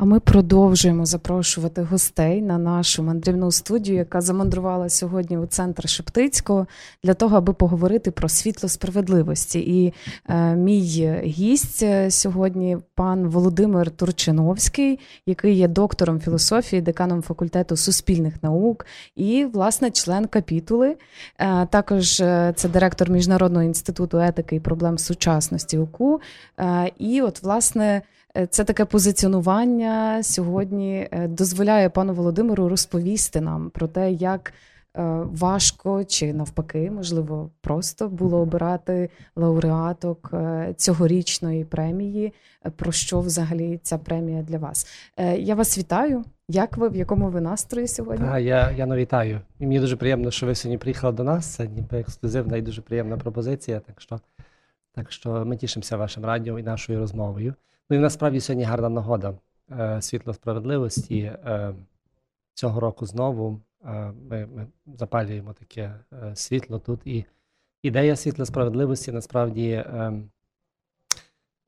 А ми продовжуємо запрошувати гостей на нашу мандрівну студію, яка замандрувала сьогодні у центр Шептицького для того, аби поговорити про світло справедливості. І е, мій гість е, сьогодні пан Володимир Турчиновський, який є доктором філософії, деканом факультету суспільних наук і, власне, член капітули. Е, також е, це директор Міжнародного інституту етики і проблем сучасності УКУ. Е, і, от, власне. Е, це таке позиціонування сьогодні е, дозволяє пану Володимиру розповісти нам про те, як е, важко чи навпаки, можливо, просто було обирати лауреаток цьогорічної премії. Про що взагалі ця премія для вас? Я вас вітаю. Як ви в якому ви настрої сьогодні? Так, я я вітаю. І мені дуже приємно, що ви сьогодні приїхали до нас. Це ніби ексклюзивна і дуже приємна пропозиція. Так що так що ми тішимося вашим радіо і нашою розмовою. Ну і насправді сьогодні гарна нагода е, світло справедливості. Е, цього року знову е, ми ми запалюємо таке світло тут. І ідея світла справедливості насправді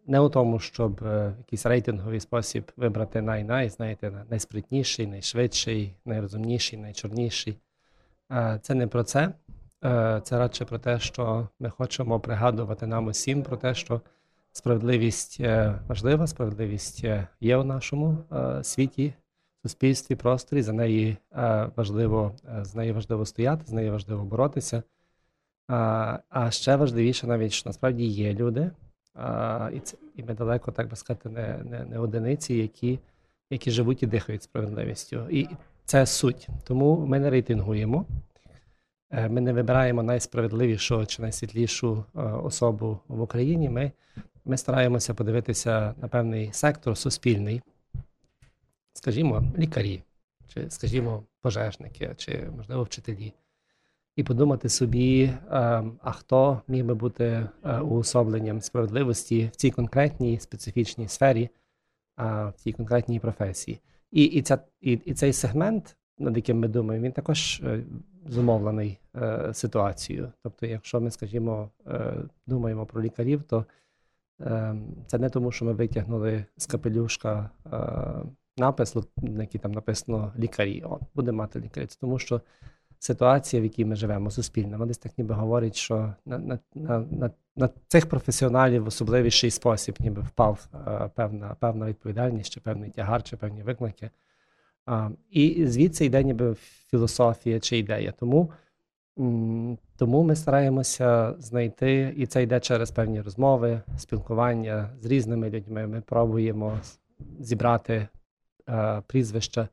не у тому, щоб якийсь рейтинговий спосіб вибрати най-най, знаєте, найспритніший, найшвидший, найрозумніший, найчорніший. Це не про це. Це радше про те, що ми хочемо пригадувати нам усім про те, що. Справедливість е, важлива, справедливість е, є у нашому е, світі, суспільстві, просторі. За неї важливо з нею важливо стояти, з нею важливо боротися. А ще важливіше, навіть що насправді є люди, і це і ми далеко, так би сказати, не не, не одиниці, які які живуть і дихають справедливістю. І це суть. Тому ми не рейтингуємо. Ми не вибираємо найсправедливішу чи найсвітлішу особу в Україні. Ми ми стараємося подивитися на певний сектор суспільний, скажімо, лікарі, чи, скажімо, пожежники, чи, можливо, вчителі, і подумати собі, е, а хто міг би бути е, уособленням справедливості в цій конкретній специфічній сфері, в цій конкретній професії. І і, ця, і, і цей сегмент, над яким ми думаємо, він також е, зумовлений ситуацією. Тобто, якщо ми, скажімо, думаємо про лікарів, то це не тому, що ми витягнули з капелюшка е, напис, на який там написано лікарі. О, будемо мати лікарі. Це тому що ситуація, в якій ми живемо, суспільна, вона десь так ніби говорить, що на на, на, на, на цих професіоналів в особливіший спосіб ніби впав е, певна певна відповідальність, чи певний тягар, чи певні виклики. І звідси йде ніби філософія чи ідея. Тому тому ми стараємося знайти, і це йде через певні розмови, спілкування з різними людьми. Ми пробуємо зібрати е, прізвища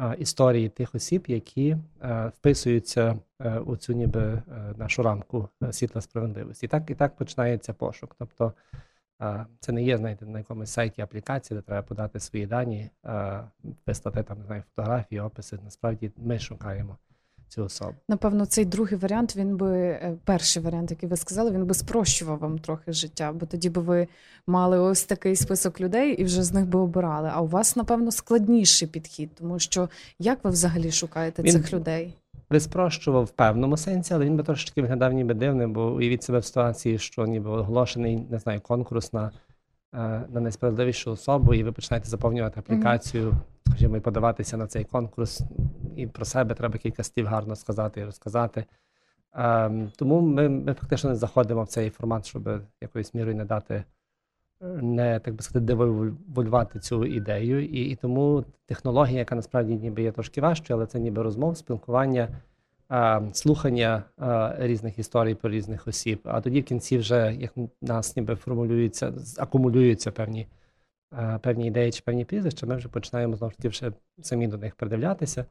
е, історії тих осіб, які е, вписуються е, у цю ніби е, нашу рамку е, світла справедливості. І так і так починається пошук. Тобто це не є, знаєте, на якомусь сайті аплікації, де треба подати свої дані, вислати там не знаю, фотографії, описи. Насправді ми шукаємо особу. Напевно, цей другий варіант, він би е, перший варіант, який ви сказали, він би спрощував вам трохи життя, бо тоді би ви мали ось такий список людей і вже з них би обирали. А у вас, напевно, складніший підхід, тому що як ви взагалі шукаєте він... цих людей? Би спрощував в певному сенсі, але він би трошки виглядав ніби дивним, бо уявіть себе в ситуації, що ніби оголошений, не знаю, конкурс на на найсправедливішу особу, і ви починаєте заповнювати аплікацію, mm-hmm. скажімо, і подаватися на цей конкурс і про себе треба кілька слів гарно сказати і розказати. Ем, Тому ми ми фактично не заходимо в цей формат, щоб якоюсь мірою не дати, не так би сказати, девольвувати цю ідею. І і тому технологія, яка насправді ніби є трошки важчою, але це ніби розмов, спілкування, е, слухання е, різних історій про різних осіб. А тоді в кінці вже як нас ніби формулюються, акумулюються певні. Е, певні ідеї чи певні прізвища, ми вже починаємо знову ж таки вже самі до них придивлятися.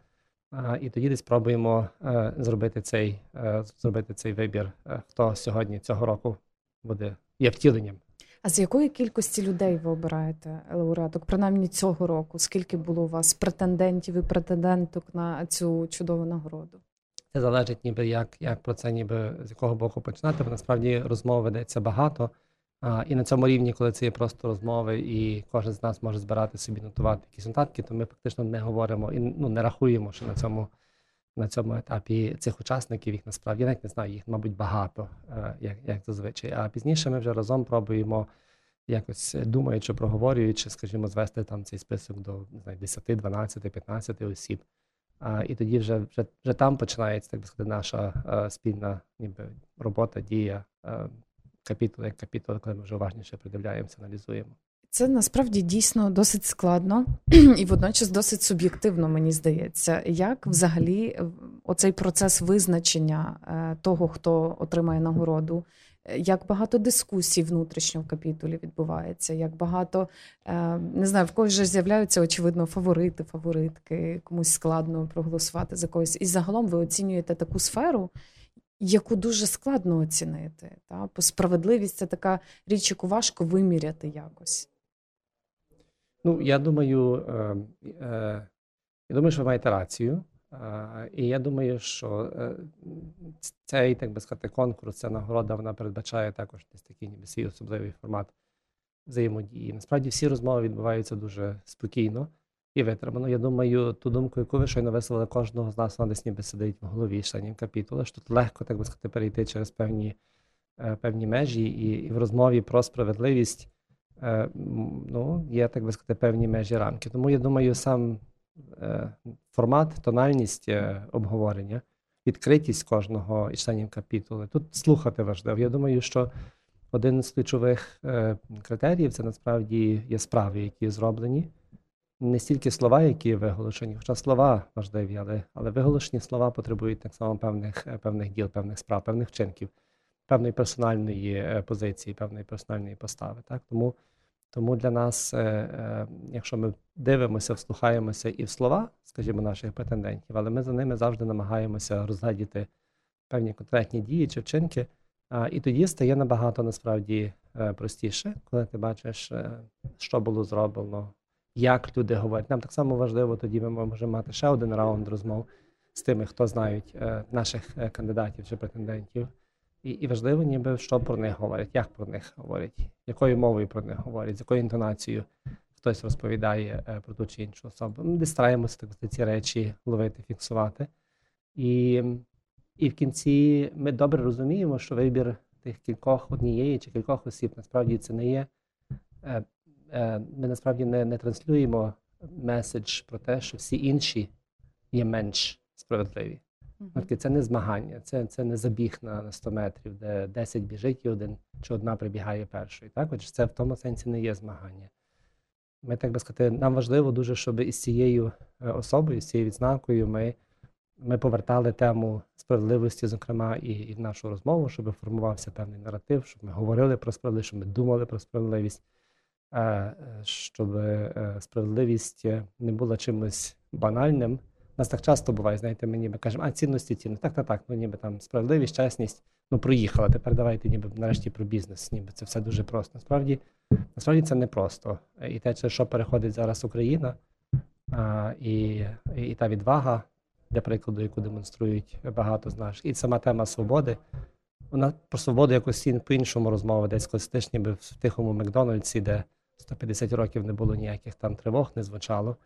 І тоді десь спробуємо е, зробити цей е, зробити цей вибір, е, хто сьогодні цього року буде є втіленням. А з якої кількості людей ви обираєте лауреаток? Принаймні цього року? Скільки було у вас претендентів і претенденток на цю чудову нагороду? Це залежить, ніби як як про це, ніби з якого боку починати. Бо насправді розмов ведеться багато. А, І на цьому рівні, коли це є просто розмови, і кожен з нас може збирати собі нотувати якісь нотатки, то ми фактично не говоримо і ну не рахуємо, що на цьому на цьому етапі цих учасників їх насправді я навіть не знаю, їх, мабуть, багато, е, як як зазвичай. А пізніше ми вже разом пробуємо якось думаючи, проговорюючи, скажімо, звести там цей список до не знаю, 10, 12, 15 осіб. А, І тоді вже вже, вже там починається так би сказати, наша а, спільна ніби робота, дія, капітул як капітул, коли ми вже уважніше придивляємося, аналізуємо. Це насправді дійсно досить складно і водночас досить суб'єктивно, мені здається. Як взагалі е, оцей процес визначення е, того, хто отримає нагороду, е, як багато дискусій внутрішньо в капітулі відбувається, як багато не знаю, в когось же з'являються очевидно фаворити, фаворитки, комусь складно проголосувати за когось. І загалом ви оцінюєте таку сферу, яку дуже складно оцінити. Та? Бо справедливість це така річ, яку важко виміряти якось. Ну, я думаю, е, е, я думаю, що ви маєте рацію. І я думаю, що е, цей, так би сказати, конкурс, ця нагорода, вона передбачає також десь такий ніби свій особливий формат взаємодії. Насправді всі розмови відбуваються дуже спокійно і витримано. Я думаю, ту думку, яку ви щойно висловили кожного з нас, вона десь ніби сидить в голові членів капітула, що тут легко, так би сказати, перейти через певні е, певні межі, і, і в розмові про справедливість ну, є, так би сказати, певні межі рамки. Тому я думаю, сам е, формат, тональність обговорення, відкритість кожного із членів капітули. Тут слухати важливо. Я думаю, що один з ключових критеріїв це насправді є справи, які зроблені не стільки слова, які виголошені, хоча слова важливі, але але виголошені слова потребують так само певних е, певних діл, певних справ, певних вчинків, певної персональної е, позиції, певної персональної постави. Так? Тому тому для нас, е, якщо ми дивимося, вслухаємося і в слова, скажімо, наших претендентів, але ми за ними завжди намагаємося розглядіти певні конкретні дії чи вчинки. І тоді стає набагато насправді простіше, коли ти бачиш, що було зроблено, як люди говорять. Нам так само важливо, тоді ми можемо мати ще один раунд розмов з тими, хто знають е, наших е, кандидатів чи претендентів. І і важливо, ніби що про них говорять, як про них говорять, якою мовою про них говорять, з якою інтонацією хтось розповідає е, про ту чи іншу особу. Ми стараємося так, ці речі ловити, фіксувати. І і в кінці ми добре розуміємо, що вибір тих кількох однієї чи кількох осіб насправді це не є Е, ми насправді не не транслюємо меседж про те, що всі інші є менш справедливі. Mm-hmm. Це не змагання, це це не забіг на, на 100 метрів, де 10 біжить і один чи одна прибігає першою. Так, Отже, це в тому сенсі не є змагання. Ми так би сказати, нам важливо дуже, щоб із цією е, особою, з цією відзнакою, ми ми повертали тему справедливості, зокрема, і, і в нашу розмову, щоб формувався певний наратив, щоб ми говорили про справедливість, щоб ми думали про справедливість. Е, щоб е, справедливість не була чимось банальним. Нас так часто буває, знаєте, ми ніби кажемо, а цінності цінності. Так, так, так, ну ніби там справедливість, чесність, ну проїхала. Тепер давайте ніби нарешті про бізнес, ніби це все дуже просто. Насправді, насправді це не просто. І те, через що переходить зараз Україна, а, і, і та відвага, для прикладу, яку демонструють багато з наших, і сама тема свободи. Вона про свободу якось по-іншому розмова, десь класичні ніби в тихому Макдональдсі, де 150 років не було ніяких там тривог, не звучало.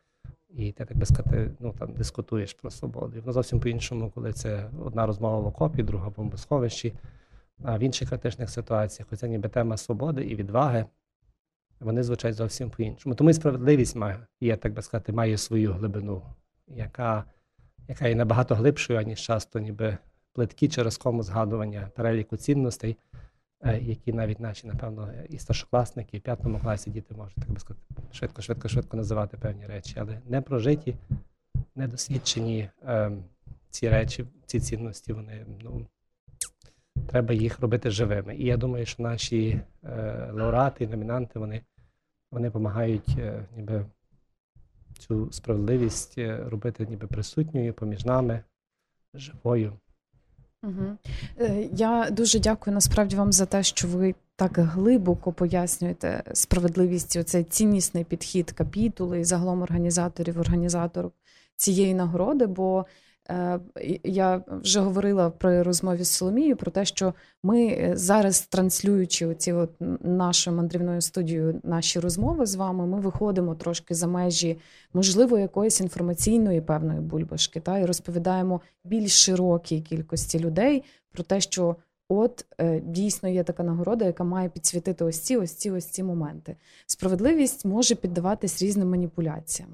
І ти, так би сказати, ну там дискутуєш про свободу. І воно зовсім по-іншому, коли це одна розмова в окопі, друга в бомбосховищі, а в інших критичних ситуаціях, хоча ніби тема свободи і відваги, вони звучать зовсім по-іншому. Тому і справедливість має, є, так би сказати, має свою глибину, яка яка є набагато глибшою, аніж часто ніби плиткі через кому згадування переліку цінностей. Е, які навіть наші, напевно, і старшокласники, і в п'ятому класі діти можуть так би сказати, швидко, швидко, швидко називати певні речі, але не прожиті, недосвідчені е, ці речі, ці цінності, вони ну, треба їх робити живими. І я думаю, що наші е, лауреати номінанти вони вони допомагають е, ніби цю справедливість е, робити ніби присутньою поміж нами, живою. Угу. Я дуже дякую насправді вам за те, що ви так глибоко пояснюєте справедливість, оцей ціннісний підхід капітули і загалом організаторів, організаторок цієї нагороди. бо я вже говорила при розмові з Соломією про те, що ми е, зараз, транслюючи оці от нашою мандрівною студією наші розмови з вами, ми виходимо трошки за межі, можливо, якоїсь інформаційної певної бульбашки, та і розповідаємо більш широкій кількості людей про те, що От е, дійсно є така нагорода, яка має підсвітити ось ці ось ці ось ці моменти. Справедливість може піддаватись різним маніпуляціям.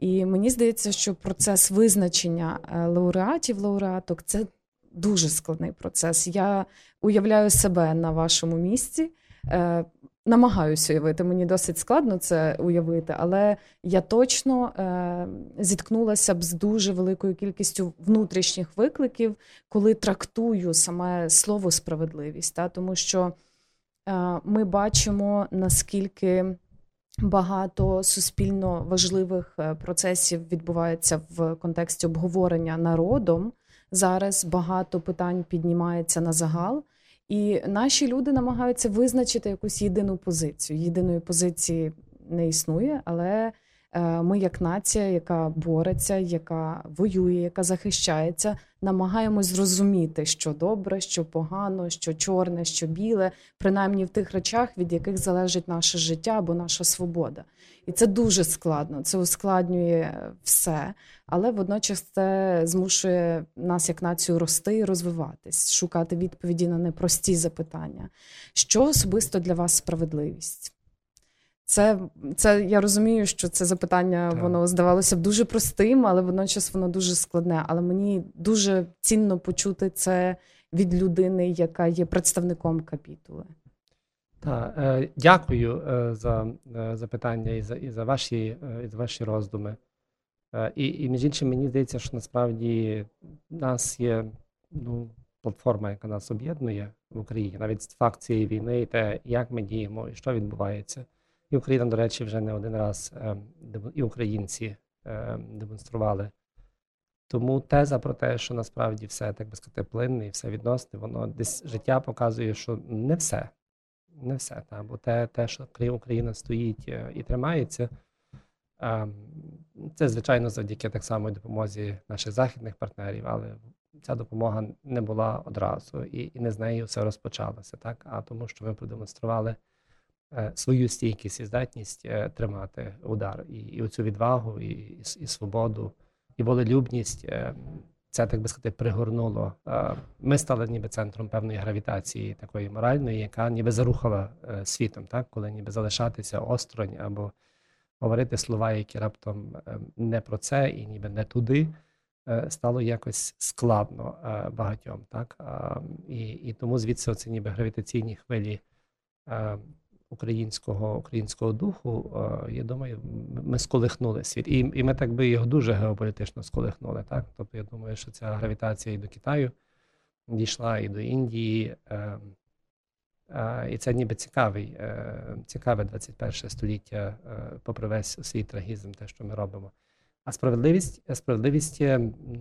І мені здається, що процес визначення е, лауреатів, лауреаток це дуже складний процес. Я уявляю себе на вашому місці. Е, намагаюся уявити, мені досить складно це уявити, але я точно е, зіткнулася б з дуже великою кількістю внутрішніх викликів, коли трактую саме слово справедливість, та тому що е, ми бачимо наскільки. Багато суспільно важливих е, процесів відбувається в контексті обговорення народом. Зараз багато питань піднімається на загал, і наші люди намагаються визначити якусь єдину позицію. Єдиної позиції не існує, але ми, як нація, яка бореться, яка воює, яка захищається, намагаємось зрозуміти, що добре, що погано, що чорне, що біле, принаймні в тих речах, від яких залежить наше життя або наша свобода. І це дуже складно. Це ускладнює все, але водночас це змушує нас як націю рости і розвиватись, шукати відповіді на непрості запитання. Що особисто для вас справедливість? Це це я розумію, що це запитання так. воно здавалося б дуже простим, але водночас воно дуже складне. Але мені дуже цінно почути це від людини, яка є представником капітули. Так, е, дякую е, за е, запитання і за і за ваші і за ваші роздуми. І, і між іншим, мені здається, що насправді в нас є ну, платформа, яка нас об'єднує в Україні, навіть факт цієї війни, і те, як ми діємо і що відбувається. І Україна, до речі, вже не один раз ем, і українці ем, демонстрували. Тому теза про те, що насправді все так би сказати, плинне і все відносне, воно десь життя показує, що не все. Не все. Та, бо те, те, що Україна стоїть е, і тримається, ем, це, звичайно, завдяки так само допомозі наших західних партнерів, але ця допомога не була одразу, і і не з нею все розпочалося, так? а тому, що ми продемонстрували. Е, свою стійкість і здатність е, тримати удар, і і оцю відвагу, і, і, свободу, і волелюбність. Е, це так би сказати пригорнуло. Ми стали ніби центром певної гравітації, такої моральної, яка ніби зарухала світом, так коли ніби залишатися осторонь або говорити слова, які раптом не про це і ніби не туди. Стало якось складно багатьом, так і і тому звідси оці ніби гравітаційні хвилі українського українського духу, я думаю, ми сколихнули світ. І і ми так би його дуже геополітично сколихнули. Так? Тобто, я думаю, що ця гравітація і до Китаю дійшла, і до Індії. Е, е, і це ніби цікавий, е, цікаве 21 століття, попри весь свій трагізм, те, що ми робимо. А справедливість, справедливість,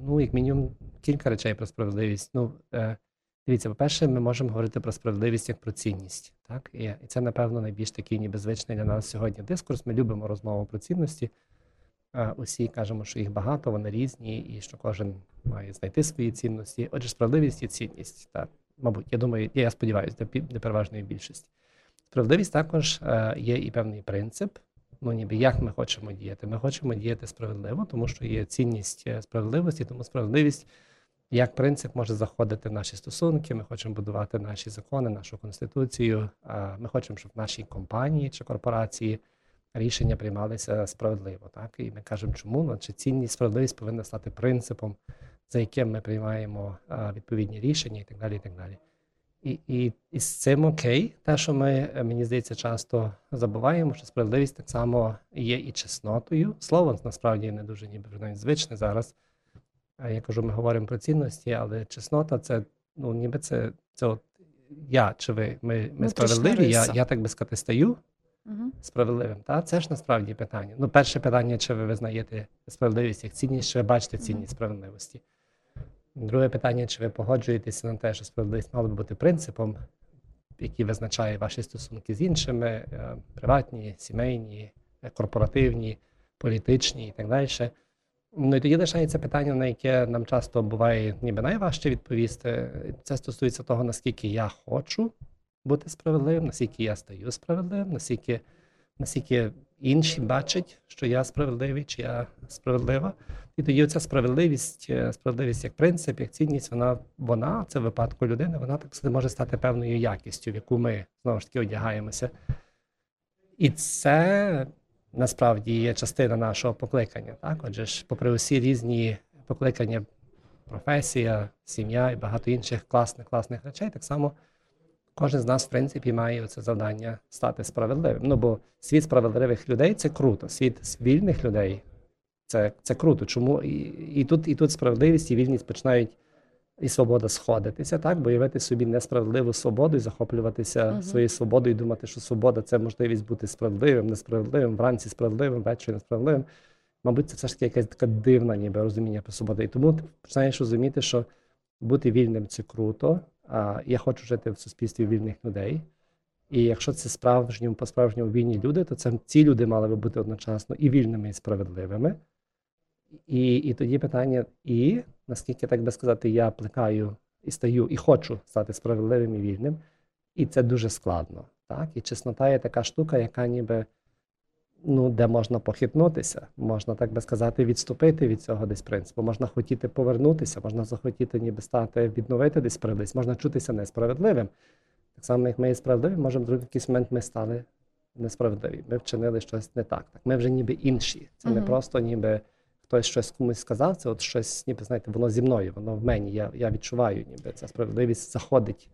ну, як мінімум, кілька речей про справедливість. Ну, Дивіться, по-перше, ми можемо говорити про справедливість як про цінність. Так? І це, напевно, найбільш такий ніби звичний для нас сьогодні дискурс. Ми любимо розмову про цінності. Усі кажемо, що їх багато, вони різні, і що кожен має знайти свої цінності. Отже, справедливість і цінність. Так? Мабуть, я думаю, я сподіваюся, для переважної більшості. Справедливість також є і певний принцип. Ну, ніби як ми хочемо діяти. Ми хочемо діяти справедливо, тому що є цінність е, справедливості, тому справедливість як принцип може заходити в наші стосунки. Ми хочемо будувати наші закони, нашу конституцію. Ми хочемо, щоб в нашій компанії чи корпорації рішення приймалися справедливо. Так і ми кажемо, чому ну, чи цінність справедливість повинна стати принципом, за яким ми приймаємо відповідні рішення, і так далі. І так далі. І і, і з цим окей, те, що ми, мені здається, часто забуваємо, що справедливість так само є і чеснотою. Слово насправді не дуже ніби звичне зараз. Я кажу, ми говоримо про цінності, але чеснота це ну ніби це це от я чи ви ми ми справедливі. Я я так би сказати стаю угу. справедливим. Та це ж насправді питання. Ну, перше питання, чи ви визнаєте справедливість як цінність, чи ви бачите цінність справедливості? Друге питання, чи ви погоджуєтеся на те, що справедливість мала би бути принципом, який визначає ваші стосунки з іншими, е, приватні, сімейні, корпоративні, політичні і так далі. Ну і тоді лишається питання, на яке нам часто буває ніби найважче відповісти. Це стосується того, наскільки я хочу бути справедливим, наскільки я стаю справедливим, наскільки наскільки інші бачать, що я справедливий, чи я справедлива. І тоді ця справедливість, е, справедливість як принцип, як цінність, вона вона це в випадку людини, вона так сказати, може стати певною якістю, в яку ми знову ж таки одягаємося. І це насправді є частина нашого покликання. Так? Отже, ж, попри усі різні покликання, професія, сім'я і багато інших класних класних речей, так само кожен з нас, в принципі, має це завдання стати справедливим. Ну бо світ справедливих людей це круто, світ вільних людей це це круто. Чому і, і тут і тут справедливість і вільність починають і свобода сходитися, так бо явити собі несправедливу свободу і захоплюватися uh -huh. своєю свободою, і думати, що свобода це можливість бути справедливим, несправедливим, вранці справедливим, ввечері несправедливим. Мабуть, це все ж таки якась така дивна, ніби розуміння про свободу. І тому ти починаєш розуміти, що бути вільним це круто. А я хочу жити в суспільстві вільних людей. І якщо це справжньому по справжньому вільні люди, то це ці люди мали би бути одночасно і вільними, і справедливими. І і тоді питання: і наскільки так би сказати, я плекаю і стаю, і хочу стати справедливим і вільним, і це дуже складно. Так? І чеснота є така штука, яка ніби ну, де можна похитнутися, можна, так би сказати, відступити від цього десь принципу, можна хотіти повернутися, можна захотіти ніби стати, відновити десь справедливість, можна чутися несправедливим. Так само, як ми є справедливі, можемо в якийсь момент ми стали несправедливі. Ми вчинили щось не так. Так, Ми вже ніби інші. Це не просто ніби хтось щось комусь сказав, це от щось, ніби знаєте, воно зі мною, воно в мені. Я я відчуваю, ніби ця справедливість заходить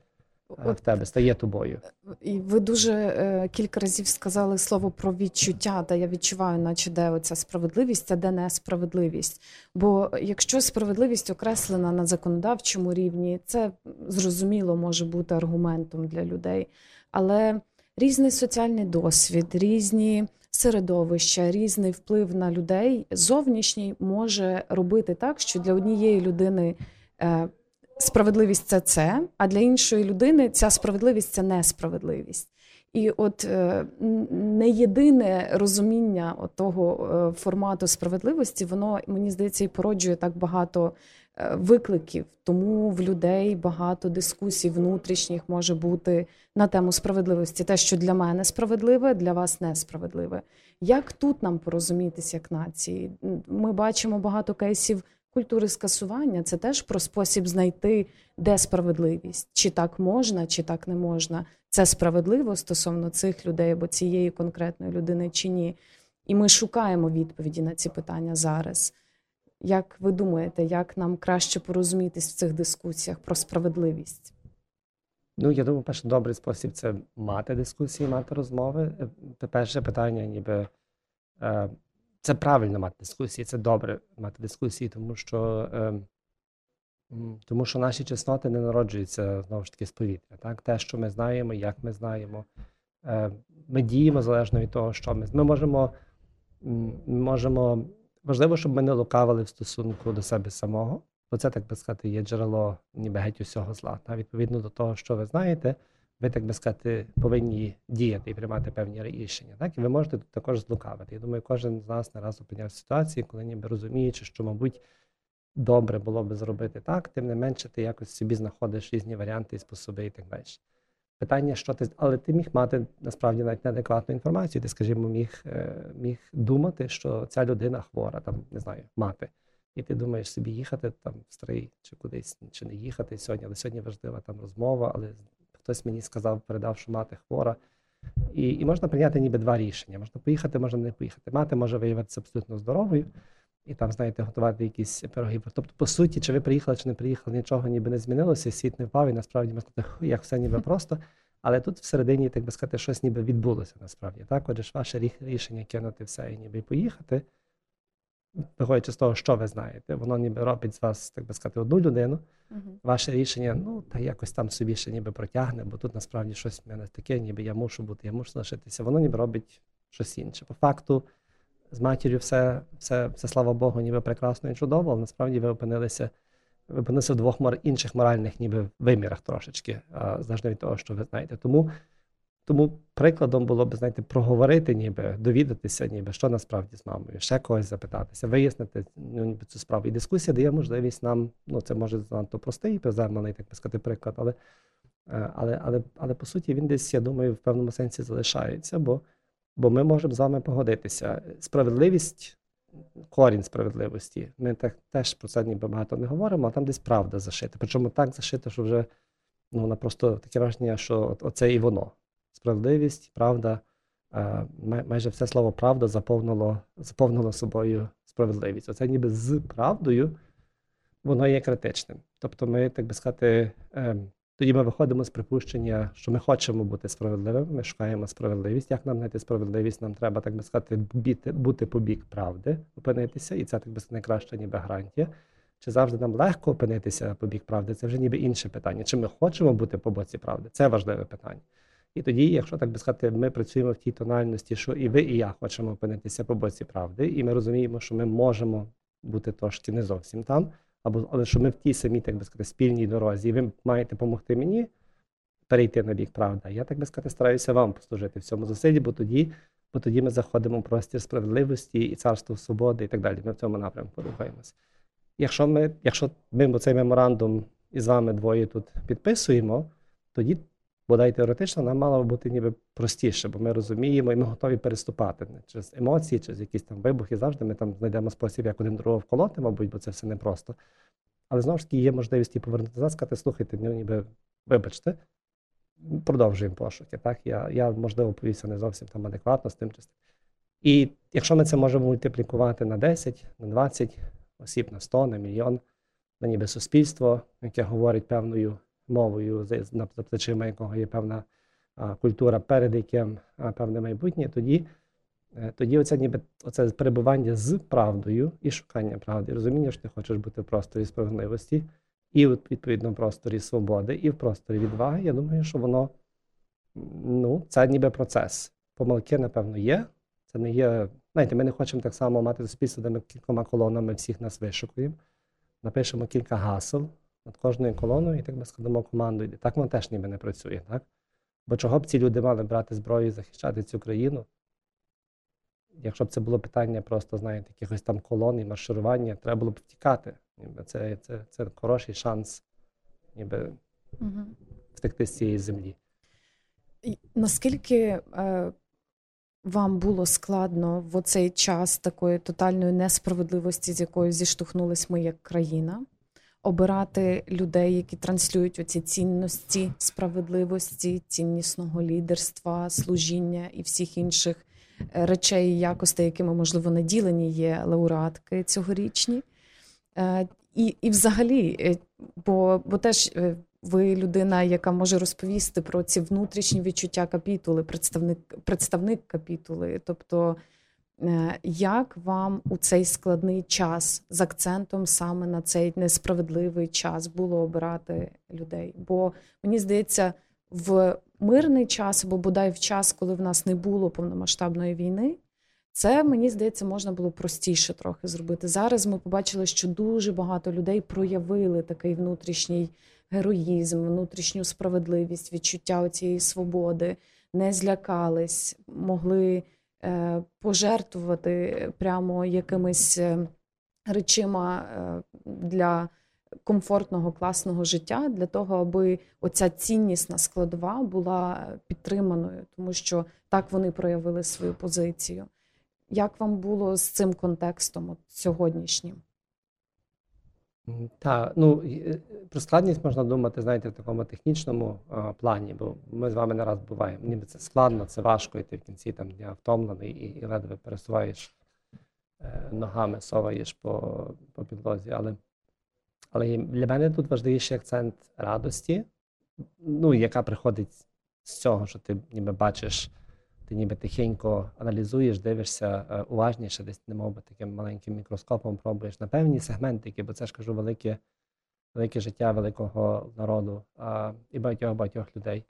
от, в тебе, стає тобою. І ви дуже е, кілька разів сказали слово про відчуття, де я відчуваю, наче де оця справедливість, а де несправедливість. Бо якщо справедливість окреслена на законодавчому рівні, це зрозуміло може бути аргументом для людей. Але різний соціальний досвід, різні середовища, різний вплив на людей зовнішній може робити так, що для однієї людини е, справедливість це це, а для іншої людини ця справедливість це несправедливість. І от е, не єдине розуміння того е, формату справедливості, воно мені здається і породжує так багато Е, викликів, тому в людей багато дискусій внутрішніх може бути на тему справедливості. Те, що для мене справедливе, для вас несправедливе. Як тут нам порозумітися як нації? Ми бачимо багато кейсів культури скасування. Це теж про спосіб знайти, де справедливість, чи так можна, чи так не можна. Це справедливо стосовно цих людей або цієї конкретної людини, чи ні. І ми шукаємо відповіді на ці питання зараз. Як ви думаєте, як нам краще порозумітись в цих дискусіях про справедливість? Ну, я думаю, перший добрий спосіб це мати дискусії, мати розмови. Е, перше питання, ніби е, це правильно мати дискусії, це добре мати дискусії, тому що е, тому що наші чесноти не народжуються знову ж таки з повітря. Так? Те, що ми знаємо, як ми знаємо, ми діємо залежно від того, що ми Ми можемо, можемо Важливо, щоб ми не лукавили в стосунку до себе самого, бо це, так би сказати, є джерело ніби геть усього зла. Та відповідно до того, що ви знаєте, ви, так би сказати, повинні діяти і приймати певні рішення. Так, і ви можете тут також злукавити. Я думаю, кожен з нас не раз опинявся в ситуації, коли ніби розуміючи, що, мабуть, добре було би зробити так, тим не менше ти якось собі знаходиш різні варіанти і способи і так далі. Питання, що ти, але ти міг мати насправді навіть неадекватну інформацію. Ти, скажімо, міг е, міг думати, що ця людина хвора, там не знаю, мати. І ти думаєш собі їхати там в стрий чи кудись, чи не їхати сьогодні, але сьогодні важлива там розмова, але хтось мені сказав, передав, що мати хвора. І і можна прийняти ніби два рішення. Можна поїхати, можна не поїхати. Мати може виявитися абсолютно здоровою і там, знаєте, готувати якісь пироги. Тобто, по суті, чи ви приїхали, чи не приїхали, нічого ніби не змінилося, світ не впав, і насправді можна сказати, як все ніби просто. Але тут всередині, так би сказати, щось ніби відбулося насправді. Так, отже, ж ваше рішення кинути все і ніби поїхати, виходячи з того, що ви знаєте, воно ніби робить з вас, так би сказати, одну людину. Uh -huh. Ваше рішення, ну, та якось там собі ще ніби протягне, бо тут насправді щось в мене таке, ніби я мушу бути, я мушу залишитися. Воно ніби робить щось інше. По факту з матір'ю все, все, все, слава Богу, ніби прекрасно і чудово, але насправді ви опинилися ви опинилися в двох інших моральних ніби вимірах трошечки, залежно від того, що ви знаєте. Тому тому прикладом було б, знаєте, проговорити, ніби довідатися, ніби що насправді з мамою, ще когось запитатися, вияснити ну, ніби цю справу. І дискусія дає можливість нам, ну це може занадто простий, приземлений, так би сказати, приклад, але, е, але, але, але по суті він десь, я думаю, в певному сенсі залишається, бо. Бо ми можемо з вами погодитися. Справедливість, корінь справедливості. Ми так, теж про це ніби багато не говоримо, а там десь правда зашита. Причому так зашита, що вже ну, вона просто таке враження, що оце і воно. Справедливість, правда. Майже все слово правда заповнило заповнило собою справедливість. Оце ніби з правдою воно є критичним. Тобто, ми, так би сказати, ем, тоді ми виходимо з припущення, що ми хочемо бути справедливими, ми шукаємо справедливість. Як нам знайти справедливість? Нам треба, так би сказати, бути, бути по бік правди, опинитися, і це так би сказати, найкраща ніби гарантія. Чи завжди нам легко опинитися по бік правди? Це вже ніби інше питання. Чи ми хочемо бути по боці правди? Це важливе питання. І тоді, якщо так би сказати, ми працюємо в тій тональності, що і ви, і я хочемо опинитися по боці правди, і ми розуміємо, що ми можемо бути трошки не зовсім там або але що ми в тій самій, так би сказати, спільній дорозі, і ви маєте допомогти мені перейти на бік правда. Я так би сказати, стараюся вам послужити в цьому зусиллі, бо тоді, бо тоді ми заходимо в простір справедливості і царство свободи, і так далі. Ми в цьому напрямку рухаємося. Якщо ми, якщо ми цей меморандум із вами двоє тут підписуємо, тоді бодай теоретично нам мало бути ніби простіше, бо ми розуміємо і ми готові переступати через емоції, через якісь там вибухи. Завжди ми там знайдемо спосіб, як один другого вколоти, мабуть, бо це все непросто. Але знову ж таки є можливість повернути назад, сказати, слухайте, ну, ніби вибачте, продовжуємо пошуки. Так? Я, я можливо, повівся не зовсім там адекватно з тим чи І якщо ми це можемо мультиплікувати на 10, на 20 осіб, на 100, на мільйон, на ніби суспільство, яке говорить певною мовою, за плечима якого є певна культура, перед яким певне майбутнє, тоді е, тоді оце ніби оце перебування з правдою і шукання правди, розуміння, що ти хочеш бути в просторі справедливості, і відповідно в просторі свободи, і в просторі відваги. Я думаю, що воно ну, це ніби процес. Помилки, напевно, є. Це не є. Знаєте, ми не хочемо так само мати суспільство, де ми кількома колонами всіх нас вишукуємо. Напишемо кілька гасел над кожною колоною і так би складемо команду. І так воно теж ніби не працює. так? Бо чого б ці люди мали брати зброю і захищати цю країну? Якщо б це було питання просто, знаєте, якихось там колон і марширування, треба було б втікати. Ніби Це це, це хороший шанс ніби угу. втекти з цієї землі. Наскільки е, вам було складно в оцей час такої тотальної несправедливості, з якою зіштовхнулись ми як країна? Обирати людей, які транслюють оці цінності справедливості, ціннісного лідерства, служіння і всіх інших е, речей якостей, якими можливо наділені є лауреатки цьогорічні. Е, і і взагалі, е, бо бо теж ви людина, яка може розповісти про ці внутрішні відчуття капітули, представник представник капітули. Тобто як вам у цей складний час з акцентом саме на цей несправедливий час було обирати людей? Бо мені здається, в мирний час або бодай в час, коли в нас не було повномасштабної війни, це мені здається можна було простіше трохи зробити. Зараз ми побачили, що дуже багато людей проявили такий внутрішній героїзм, внутрішню справедливість, відчуття цієї свободи, не злякались, могли. Е, пожертвувати прямо якимись е, речима е, для комфортного, класного життя, для того, аби оця ціннісна складова була підтриманою, тому що так вони проявили свою позицію. Як вам було з цим контекстом от сьогоднішнім? Так, ну про складність можна думати, знаєте, в такому технічному а, плані, бо ми з вами не раз буваємо. Ніби це складно, це важко, і ти в кінці там дня втомлений і, і ледве пересуваєш е, ногами, соваєш по по підлозі. Але але для мене тут важливіший акцент радості, ну, яка приходить з цього, що ти ніби бачиш ти ніби тихенько аналізуєш, дивишся е, уважніше, десь не би таким маленьким мікроскопом пробуєш на певні сегментики, бо це ж кажу велике велике життя великого народу а, і багатьох-багатьох людей.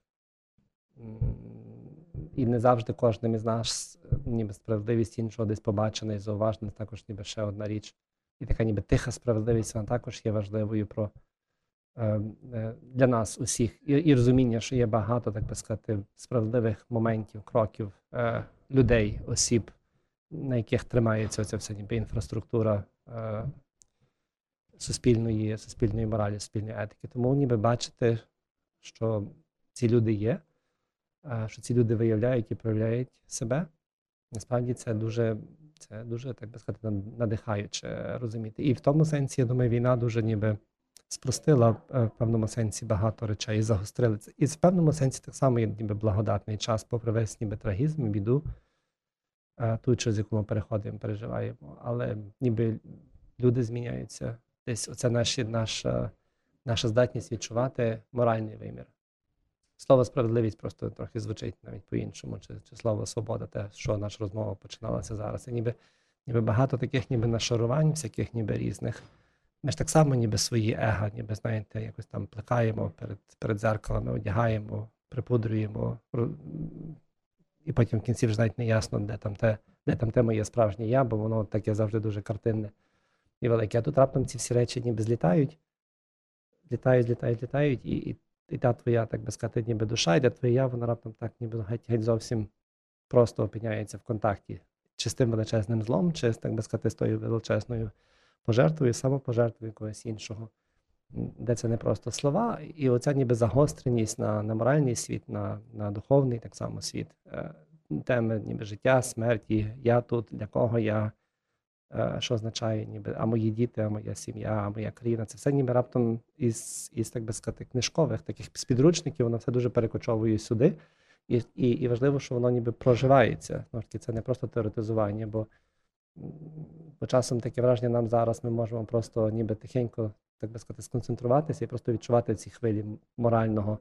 І не завжди кожним із нас, ніби справедливість іншого десь побачений, зауважений, також ніби ще одна річ. І така ніби тиха справедливість, вона також є важливою про для нас усіх, і, і розуміння, що є багато, так би сказати, справедливих моментів, кроків е, людей, осіб, на яких тримається ця вся ніби інфраструктура суспільної, суспільної моралі, суспільної етики. Тому ніби бачити, що ці люди є, що ці люди виявляють і проявляють себе, насправді це дуже, це дуже так би сказати, надихаюче розуміти. І в тому сенсі, я думаю, війна дуже ніби спростила е, в певному сенсі багато речей і загострили це. І в певному сенсі так само є ніби благодатний час, попри весь ніби трагізм біду, е, ту, через яку ми переходимо, переживаємо. Але ніби люди зміняються. Десь оце наші, наша, наша здатність відчувати моральний вимір. Слово справедливість просто трохи звучить навіть по-іншому, чи чи слово свобода, те, що наша розмова починалася зараз. І ніби ніби багато таких ніби нашарувань, всяких ніби різних. Ми ж так само, ніби свої ега, ніби, знаєте, якось там плекаємо перед перед зеркалами, одягаємо, припудрюємо, і потім в кінці вже навіть не ясно, де там те, де там те моє справжнє я, бо воно таке завжди дуже картинне і велике. А тут раптом ці всі речі ніби злітають, літають, літають, літають, і і, і та твоя, так би сказати, ніби душа, і де твоє я, вона раптом так ніби геть, геть зовсім просто опиняється в контакті чи з тим величезним злом, чи так би сказати, з тою величезною пожертвою, самопожертвою якогось іншого, де це не просто слова, і оця ніби загостреність на на моральний світ, на на духовний так само світ, е, теми ніби життя, смерті, я тут, для кого я, е, що означає, ніби а мої діти, а моя сім'я, а моя країна. Це все ніби раптом із, із так би сказати, книжкових таких спідручників, воно все дуже перекочовує сюди. І і, і важливо, що воно ніби проживається. Це не просто теоретизування, бо Бо часом таке враження нам зараз ми можемо просто ніби тихенько, так би сказати, сконцентруватися і просто відчувати ці хвилі морального,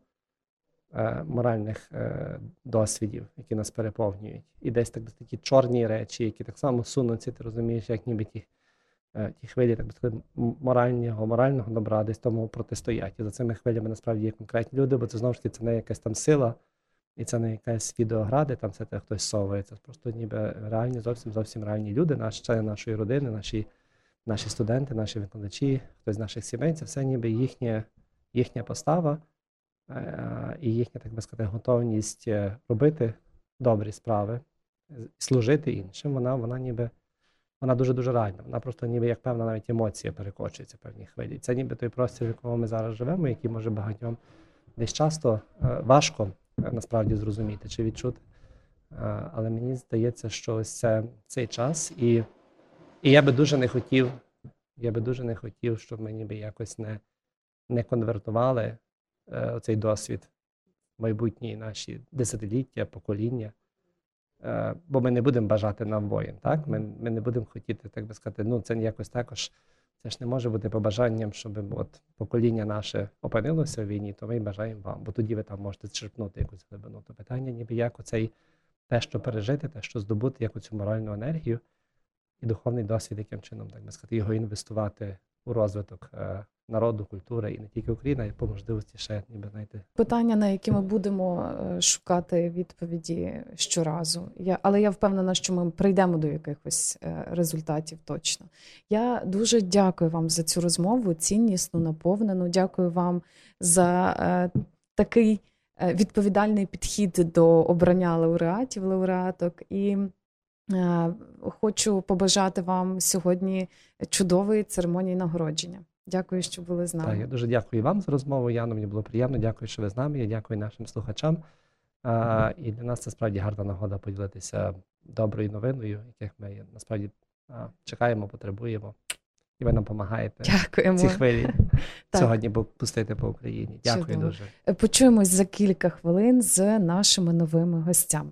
е, моральних е, досвідів, які нас переповнюють. І десь так такі чорні речі, які так само сунуться, ти розумієш, як ніби ті е, ті хвилі, так би сказати, морального, морального добра десь тому протистоять. І за цими хвилями насправді є конкретні люди, бо це знову ж таки це не якась там сила. І це не якась відеогради, там це те хтось совує. Це просто ніби реальні, зовсім зовсім реальні люди, наші члени нашої родини, наші наші студенти, наші викладачі, хтось з наших сімей, це все ніби їхня їхня постава е, і їхня, так би сказати, готовність е, робити добрі справи, служити іншим. Вона вона ніби вона дуже-дуже реальна. Вона просто ніби як певна навіть емоція перекочується певні хвилі. Це ніби той простір, в якому ми зараз живемо, який може багатьом десь часто е, важко насправді зрозуміти чи відчути. Але мені здається, що ось це цей час, і і я би дуже не хотів, я би дуже не хотів, щоб ми ніби якось не не конвертували е, оцей досвід майбутні наші десятиліття, покоління. Е, бо ми не будемо бажати нам воїн. так? Ми ми не будемо хотіти, так би сказати, ну це якось також це ж не може бути побажанням, щоб от покоління наше опинилося в війні, то ми бажаємо вам, бо тоді ви там можете черпнути якусь глибину. То питання, ніби як оцей те, що пережити, те, що здобути, як оцю моральну енергію і духовний досвід, яким чином, так би сказати, його інвестувати у розвиток е, народу, культури і не тільки України, а по можливості ще ніби знайти питання, на які ми будемо е, шукати відповіді щоразу. Я, Але я впевнена, що ми прийдемо до якихось е, результатів точно. Я дуже дякую вам за цю розмову, ціннісну, наповнену. Дякую вам за е, такий відповідальний підхід до обрання лауреатів, лауреаток. І хочу побажати вам сьогодні чудової церемонії нагородження. Дякую, що були з нами. Так, Я дуже дякую вам за розмову. Яно, мені було приємно. Дякую, що ви з нами. Я дякую нашим слухачам. А, І для нас це справді гарна нагода поділитися доброю новиною, яких ми насправді а, чекаємо, потребуємо. І ви нам допомагаєте Дякуємо. ці хвилі сьогодні пустити по Україні. Дякую Чудово. дуже. Почуємось за кілька хвилин з нашими новими гостями.